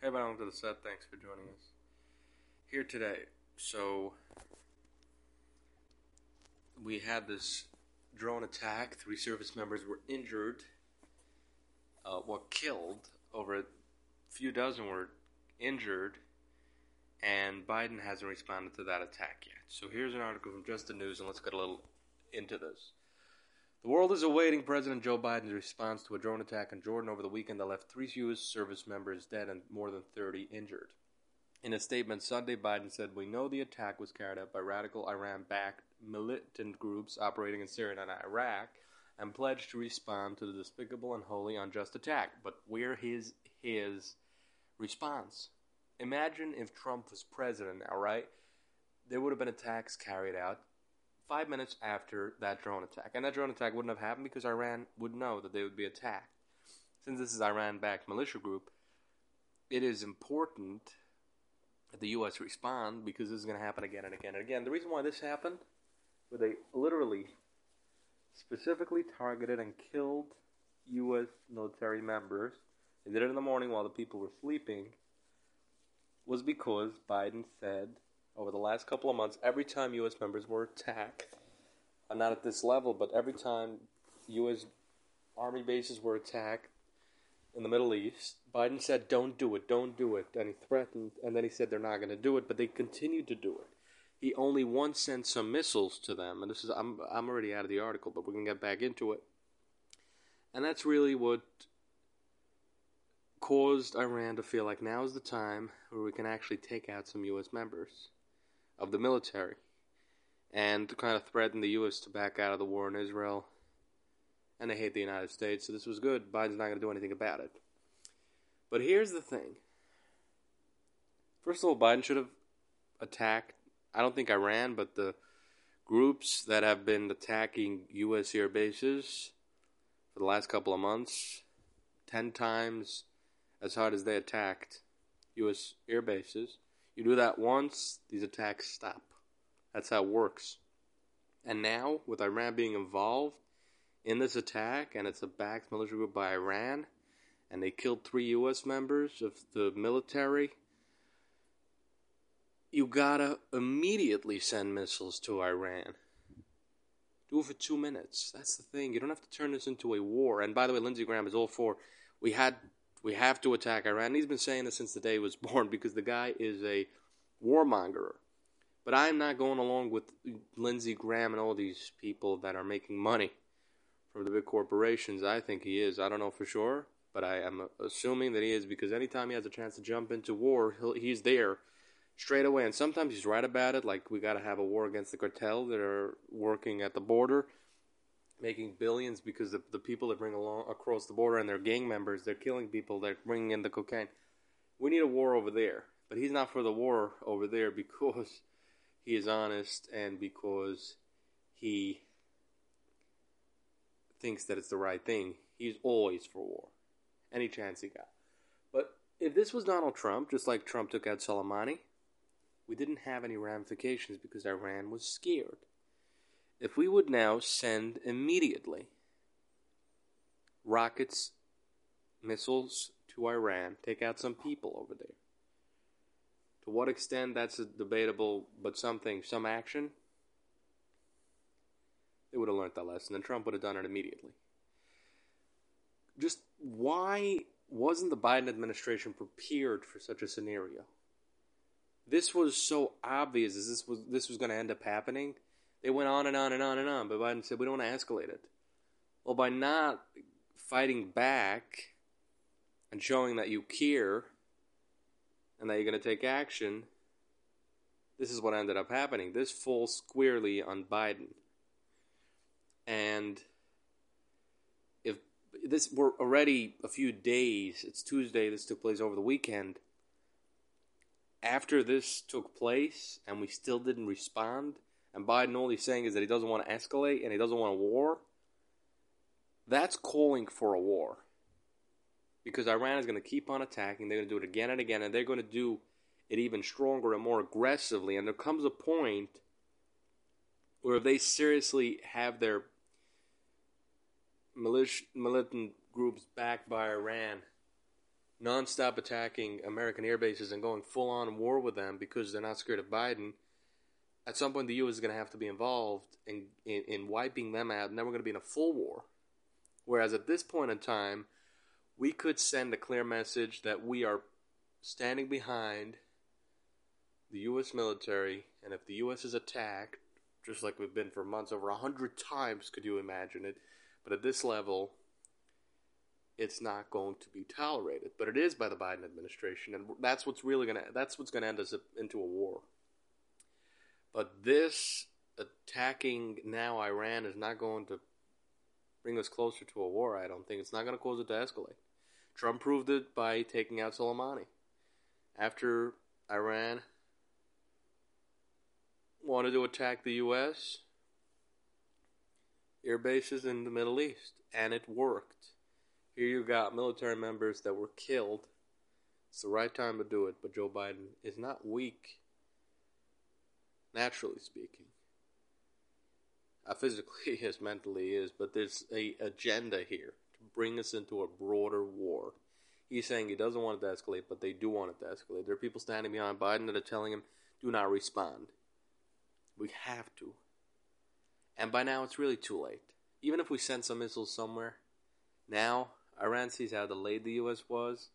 Hey, welcome to the set. Thanks for joining us here today. So, we had this drone attack. Three service members were injured, uh, were killed. Over a few dozen were injured, and Biden hasn't responded to that attack yet. So, here's an article from Just the News, and let's get a little into this. The world is awaiting President Joe Biden's response to a drone attack in Jordan over the weekend that left three U.S. service members dead and more than 30 injured. In a statement Sunday, Biden said, We know the attack was carried out by radical Iran backed militant groups operating in Syria and Iraq and pledged to respond to the despicable and wholly unjust attack. But where is his response? Imagine if Trump was president now, right? There would have been attacks carried out five minutes after that drone attack. And that drone attack wouldn't have happened because Iran would know that they would be attacked. Since this is Iran backed militia group, it is important that the U.S. respond because this is going to happen again and again and again. The reason why this happened, where they literally specifically targeted and killed U.S. military members, they did it in the morning while the people were sleeping, was because Biden said over the last couple of months, every time U.S. members were attacked, uh, not at this level, but every time U.S. Army bases were attacked in the Middle East, Biden said, "Don't do it, don't do it," and he threatened, and then he said they're not going to do it, but they continued to do it. He only once sent some missiles to them, and this is I'm I'm already out of the article, but we're going to get back into it, and that's really what caused Iran to feel like now is the time where we can actually take out some U.S. members of the military and to kind of threaten the U.S. to back out of the war in Israel. And they hate the United States, so this was good. Biden's not going to do anything about it. But here's the thing. First of all, Biden should have attacked, I don't think Iran, but the groups that have been attacking U.S. air bases for the last couple of months, 10 times as hard as they attacked U.S. air bases. You do that once, these attacks stop. That's how it works. And now, with Iran being involved in this attack, and it's a backed military group by Iran, and they killed three U.S. members of the military, you gotta immediately send missiles to Iran. Do it for two minutes. That's the thing. You don't have to turn this into a war. And by the way, Lindsey Graham is all for we had we have to attack Iran. He's been saying this since the day he was born because the guy is a warmonger. But I'm not going along with Lindsey Graham and all these people that are making money from the big corporations. I think he is. I don't know for sure, but I am assuming that he is because anytime he has a chance to jump into war, he's there straight away. And sometimes he's right about it, like we got to have a war against the cartel that are working at the border making billions because the, the people that bring along across the border and their gang members, they're killing people, they're bringing in the cocaine. We need a war over there. But he's not for the war over there because he is honest and because he thinks that it's the right thing. He's always for war. Any chance he got. But if this was Donald Trump, just like Trump took out Soleimani, we didn't have any ramifications because Iran was scared if we would now send immediately rockets, missiles to Iran, take out some people over there. To what extent that's debatable, but something, some action, they would have learned that lesson, and Trump would have done it immediately. Just why wasn't the Biden administration prepared for such a scenario? This was so obvious this was this was going to end up happening they went on and on and on and on, but Biden said, we don't want to escalate it. Well, by not fighting back and showing that you care and that you're going to take action, this is what ended up happening. This falls squarely on Biden. And if this were already a few days, it's Tuesday, this took place over the weekend. After this took place and we still didn't respond, and Biden all he's saying is that he doesn't want to escalate and he doesn't want a war, that's calling for a war. Because Iran is going to keep on attacking, they're going to do it again and again, and they're going to do it even stronger and more aggressively. And there comes a point where if they seriously have their militant groups backed by Iran, nonstop attacking American air bases and going full on war with them because they're not scared of Biden, at some point the U.S. is going to have to be involved in, in, in wiping them out, and then we're going to be in a full war. Whereas at this point in time, we could send a clear message that we are standing behind the U.S. military, and if the U.S. is attacked, just like we've been for months, over a hundred times, could you imagine it? But at this level, it's not going to be tolerated. But it is by the Biden administration, and that's what's really gonna that's what's gonna end us into a war. But this attacking now Iran is not going to bring us closer to a war. I don't think it's not going to cause it to escalate. Trump proved it by taking out Soleimani. After Iran wanted to attack the U.S. air bases in the Middle East, and it worked. Here you got military members that were killed. It's the right time to do it, but Joe Biden is not weak, naturally speaking. Uh, physically, yes, mentally is, but there's a agenda here to bring us into a broader war. He's saying he doesn't want it to escalate, but they do want it to escalate. There are people standing behind Biden that are telling him, do not respond. We have to. And by now, it's really too late. Even if we send some missiles somewhere, now Iran sees how delayed the U.S. was,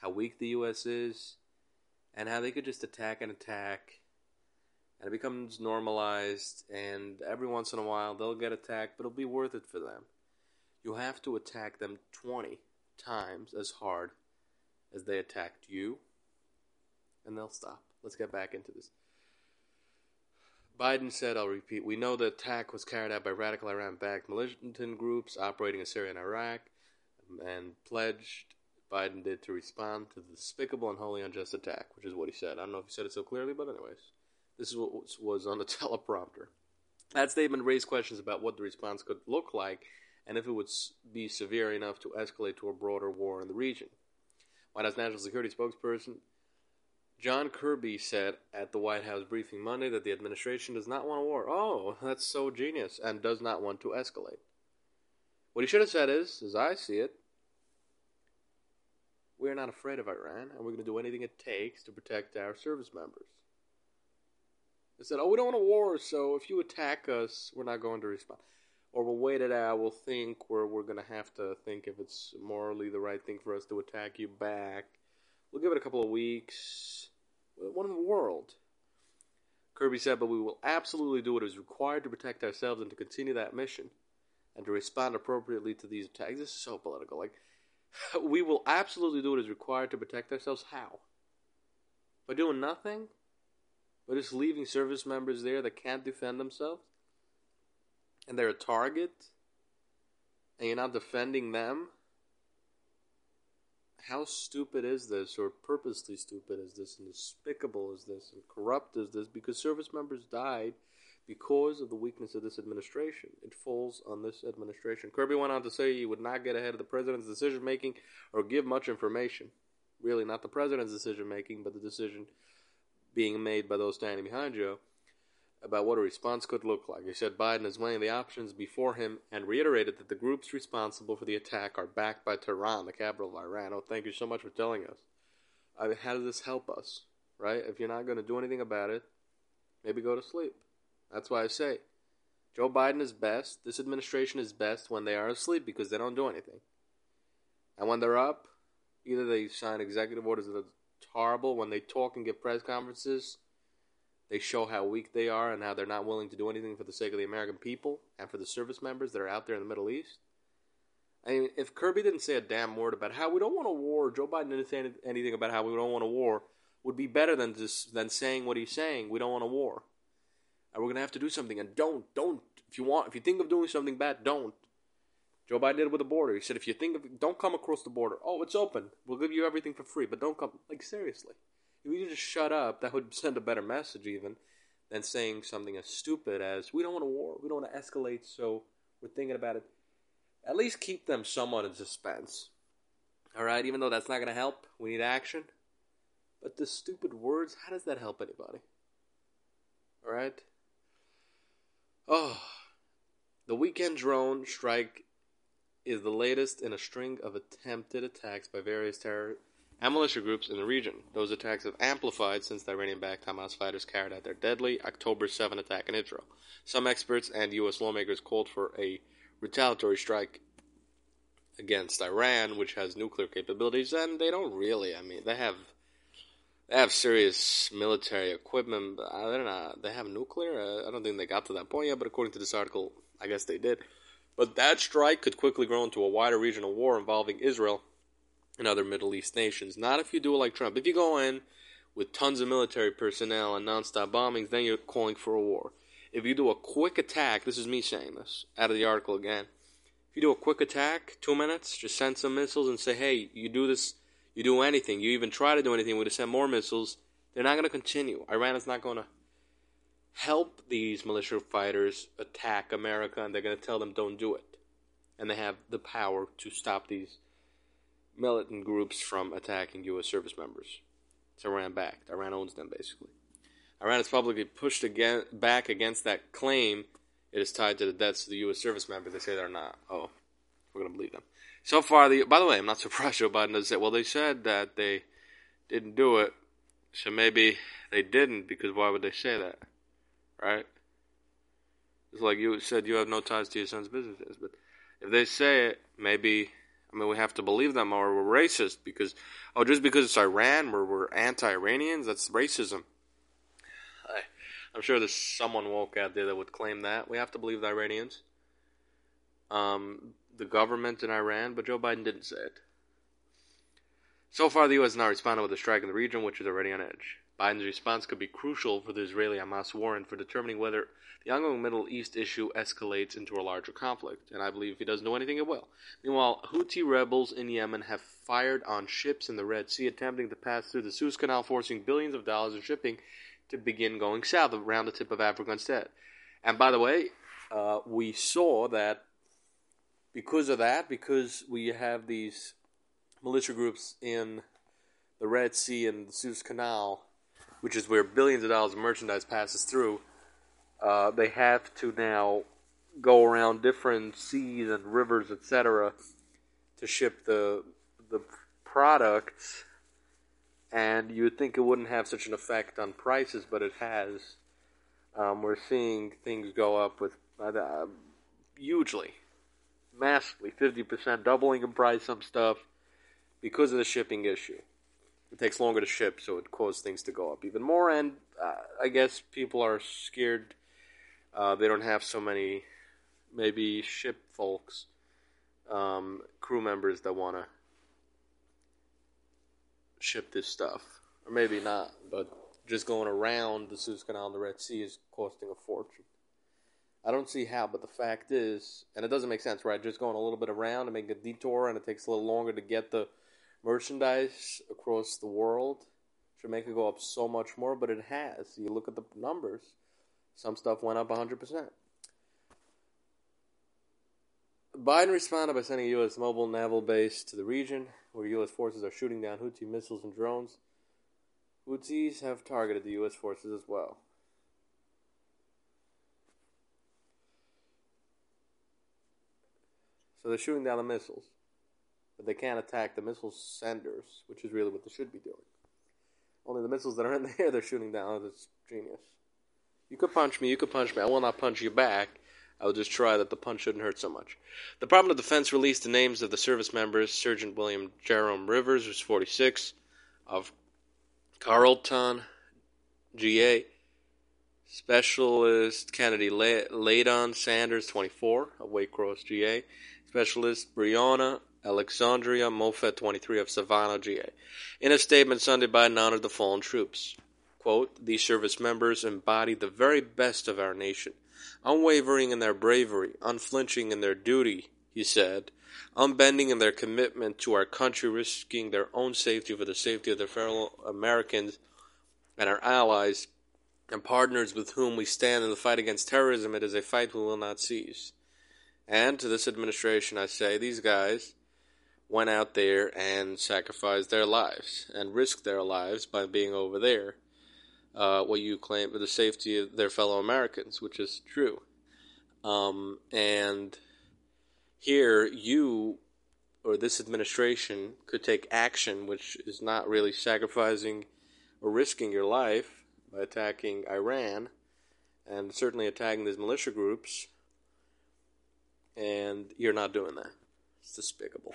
how weak the U.S. is, and how they could just attack and attack, and it becomes normalized, and every once in a while they'll get attacked, but it'll be worth it for them. You have to attack them 20 times as hard as they attacked you, and they'll stop. Let's get back into this. Biden said, I'll repeat, we know the attack was carried out by radical Iran backed militant groups operating in Syria and Iraq and pledged Biden did to respond to the despicable and wholly unjust attack, which is what he said. I don't know if he said it so clearly, but anyways, this is what was on the teleprompter. That statement raised questions about what the response could look like and if it would be severe enough to escalate to a broader war in the region. White House National Security spokesperson John Kirby said at the White House briefing Monday that the administration does not want a war. Oh, that's so genius, and does not want to escalate. What he should have said is, as I see it, we are not afraid of Iran, and we're going to do anything it takes to protect our service members. They said, oh, we don't want a war, so if you attack us, we're not going to respond. Or we'll wait it out, we'll think, where we're going to have to think if it's morally the right thing for us to attack you back. We'll give it a couple of weeks. What in the world? Kirby said, but we will absolutely do what is required to protect ourselves and to continue that mission and to respond appropriately to these attacks. This is so political. Like, we will absolutely do what is required to protect ourselves. How? By doing nothing? By just leaving service members there that can't defend themselves? And they're a target? And you're not defending them? How stupid is this, or purposely stupid is this, and despicable is this, and corrupt is this? Because service members died because of the weakness of this administration. It falls on this administration. Kirby went on to say he would not get ahead of the president's decision making or give much information. Really, not the president's decision making, but the decision being made by those standing behind Joe about what a response could look like. He said Biden is weighing the options before him and reiterated that the groups responsible for the attack are backed by Tehran, the capital of Iran. Oh, thank you so much for telling us. I mean, how does this help us, right? If you're not going to do anything about it, maybe go to sleep. That's why I say Joe Biden is best. This administration is best when they are asleep because they don't do anything. And when they're up, either they sign executive orders that horrible. When they talk and give press conferences, they show how weak they are and how they're not willing to do anything for the sake of the American people and for the service members that are out there in the Middle East. I mean, if Kirby didn't say a damn word about how we don't want a war, Joe Biden didn't say anything about how we don't want a war, would be better than just than saying what he's saying. We don't want a war and we're gonna have to do something. And don't, don't. If you want, if you think of doing something bad, don't. Joe Biden did it with the border. He said, if you think of, don't come across the border. Oh, it's open. We'll give you everything for free, but don't come. Like seriously, if you just shut up, that would send a better message even than saying something as stupid as we don't want a war, we don't want to escalate, so we're thinking about it. At least keep them somewhat in suspense. All right, even though that's not going to help, we need action. But the stupid words, how does that help anybody? All right. Oh, the weekend drone strike is the latest in a string of attempted attacks by various terror and militia groups in the region. Those attacks have amplified since the Iranian backed Hamas fighters carried out their deadly October 7 attack in Israel. Some experts and U.S. lawmakers called for a retaliatory strike against Iran, which has nuclear capabilities, and they don't really. I mean, they have they have serious military equipment. But I don't know. They have nuclear. I don't think they got to that point yet, but according to this article, I guess they did. But that strike could quickly grow into a wider regional war involving Israel and other Middle East nations. Not if you do it like Trump. If you go in with tons of military personnel and nonstop bombings, then you're calling for a war. If you do a quick attack, this is me saying this out of the article again. If you do a quick attack, two minutes, just send some missiles and say, hey, you do this, you do anything, you even try to do anything, we're going to send more missiles, they're not going to continue. Iran is not going to help these militia fighters attack America, and they're going to tell them don't do it. And they have the power to stop these militant groups from attacking U.S. service members. It's Iran backed. Iran owns them, basically. Iran has publicly pushed again, back against that claim it is tied to the deaths of the U.S. service members. They say they're not. Oh, we're going to believe them. So far, the by the way, I'm not surprised Joe Biden does say, well, they said that they didn't do it, so maybe they didn't, because why would they say that? Right? It's like you said you have no ties to your son's businesses, but if they say it, maybe I mean, we have to believe them or we're racist because, oh, just because it's Iran, we're, we're anti Iranians? That's racism. I, I'm sure there's someone woke out there that would claim that. We have to believe the Iranians, um, the government in Iran, but Joe Biden didn't say it. So far, the U.S. has not responded with a strike in the region, which is already on edge. Biden's response could be crucial for the Israeli Hamas war and for determining whether the ongoing Middle East issue escalates into a larger conflict, and I believe if he doesn't do anything, it will. Meanwhile, Houthi rebels in Yemen have fired on ships in the Red Sea, attempting to pass through the Suez Canal, forcing billions of dollars of shipping to begin going south around the tip of Africa instead. And by the way, uh, we saw that because of that, because we have these militia groups in the Red Sea and the Suez Canal, which is where billions of dollars of merchandise passes through, uh, they have to now go around different seas and rivers, etc., to ship the the products. And you would think it wouldn't have such an effect on prices, but it has. Um, we're seeing things go up with uh, hugely, massively, fifty percent doubling in price. Some stuff because of the shipping issue. It takes longer to ship, so it causes things to go up even more. And uh, I guess people are scared uh, they don't have so many, maybe ship folks, um, crew members that want to ship this stuff. Or maybe not, but just going around the Suez Canal and the Red Sea is costing a fortune. I don't see how, but the fact is, and it doesn't make sense, right? Just going a little bit around and make a detour, and it takes a little longer to get the merchandise across the world. Should make it go up so much more, but it has. You look at the numbers. Some stuff went up 100%. Biden responded by sending a U.S. mobile naval base to the region where U.S. forces are shooting down Houthi missiles and drones. Houthis have targeted the U.S. forces as well. So they're shooting down the missiles, but they can't attack the missile senders, which is really what they should be doing. Only the missiles that are in the air they're shooting down. That's genius. You could punch me, you could punch me. I will not punch you back. I will just try that the punch shouldn't hurt so much. The Department of Defense released the names of the service members Sergeant William Jerome Rivers, who's 46, of Carrollton, GA. Specialist Kennedy Ladon Sanders, 24, of Waycross, GA. Specialist Breonna Alexsondria Moffett, 23, of Savannah, GA. In a statement Sunday, by none of the fallen troops. Quote, These service members embody the very best of our nation, unwavering in their bravery, unflinching in their duty, he said, unbending in their commitment to our country, risking their own safety for the safety of their fellow Americans and our allies and partners with whom we stand in the fight against terrorism. It is a fight we will not cease. And to this administration, I say, these guys went out there and sacrificed their lives and risked their lives by being over there uh, what you claim for the safety of their fellow Americans, which is true. Um, and here you or this administration could take action, which is not really sacrificing or risking your life by attacking Iran and certainly attacking these militia groups, and you're not doing that. It's despicable.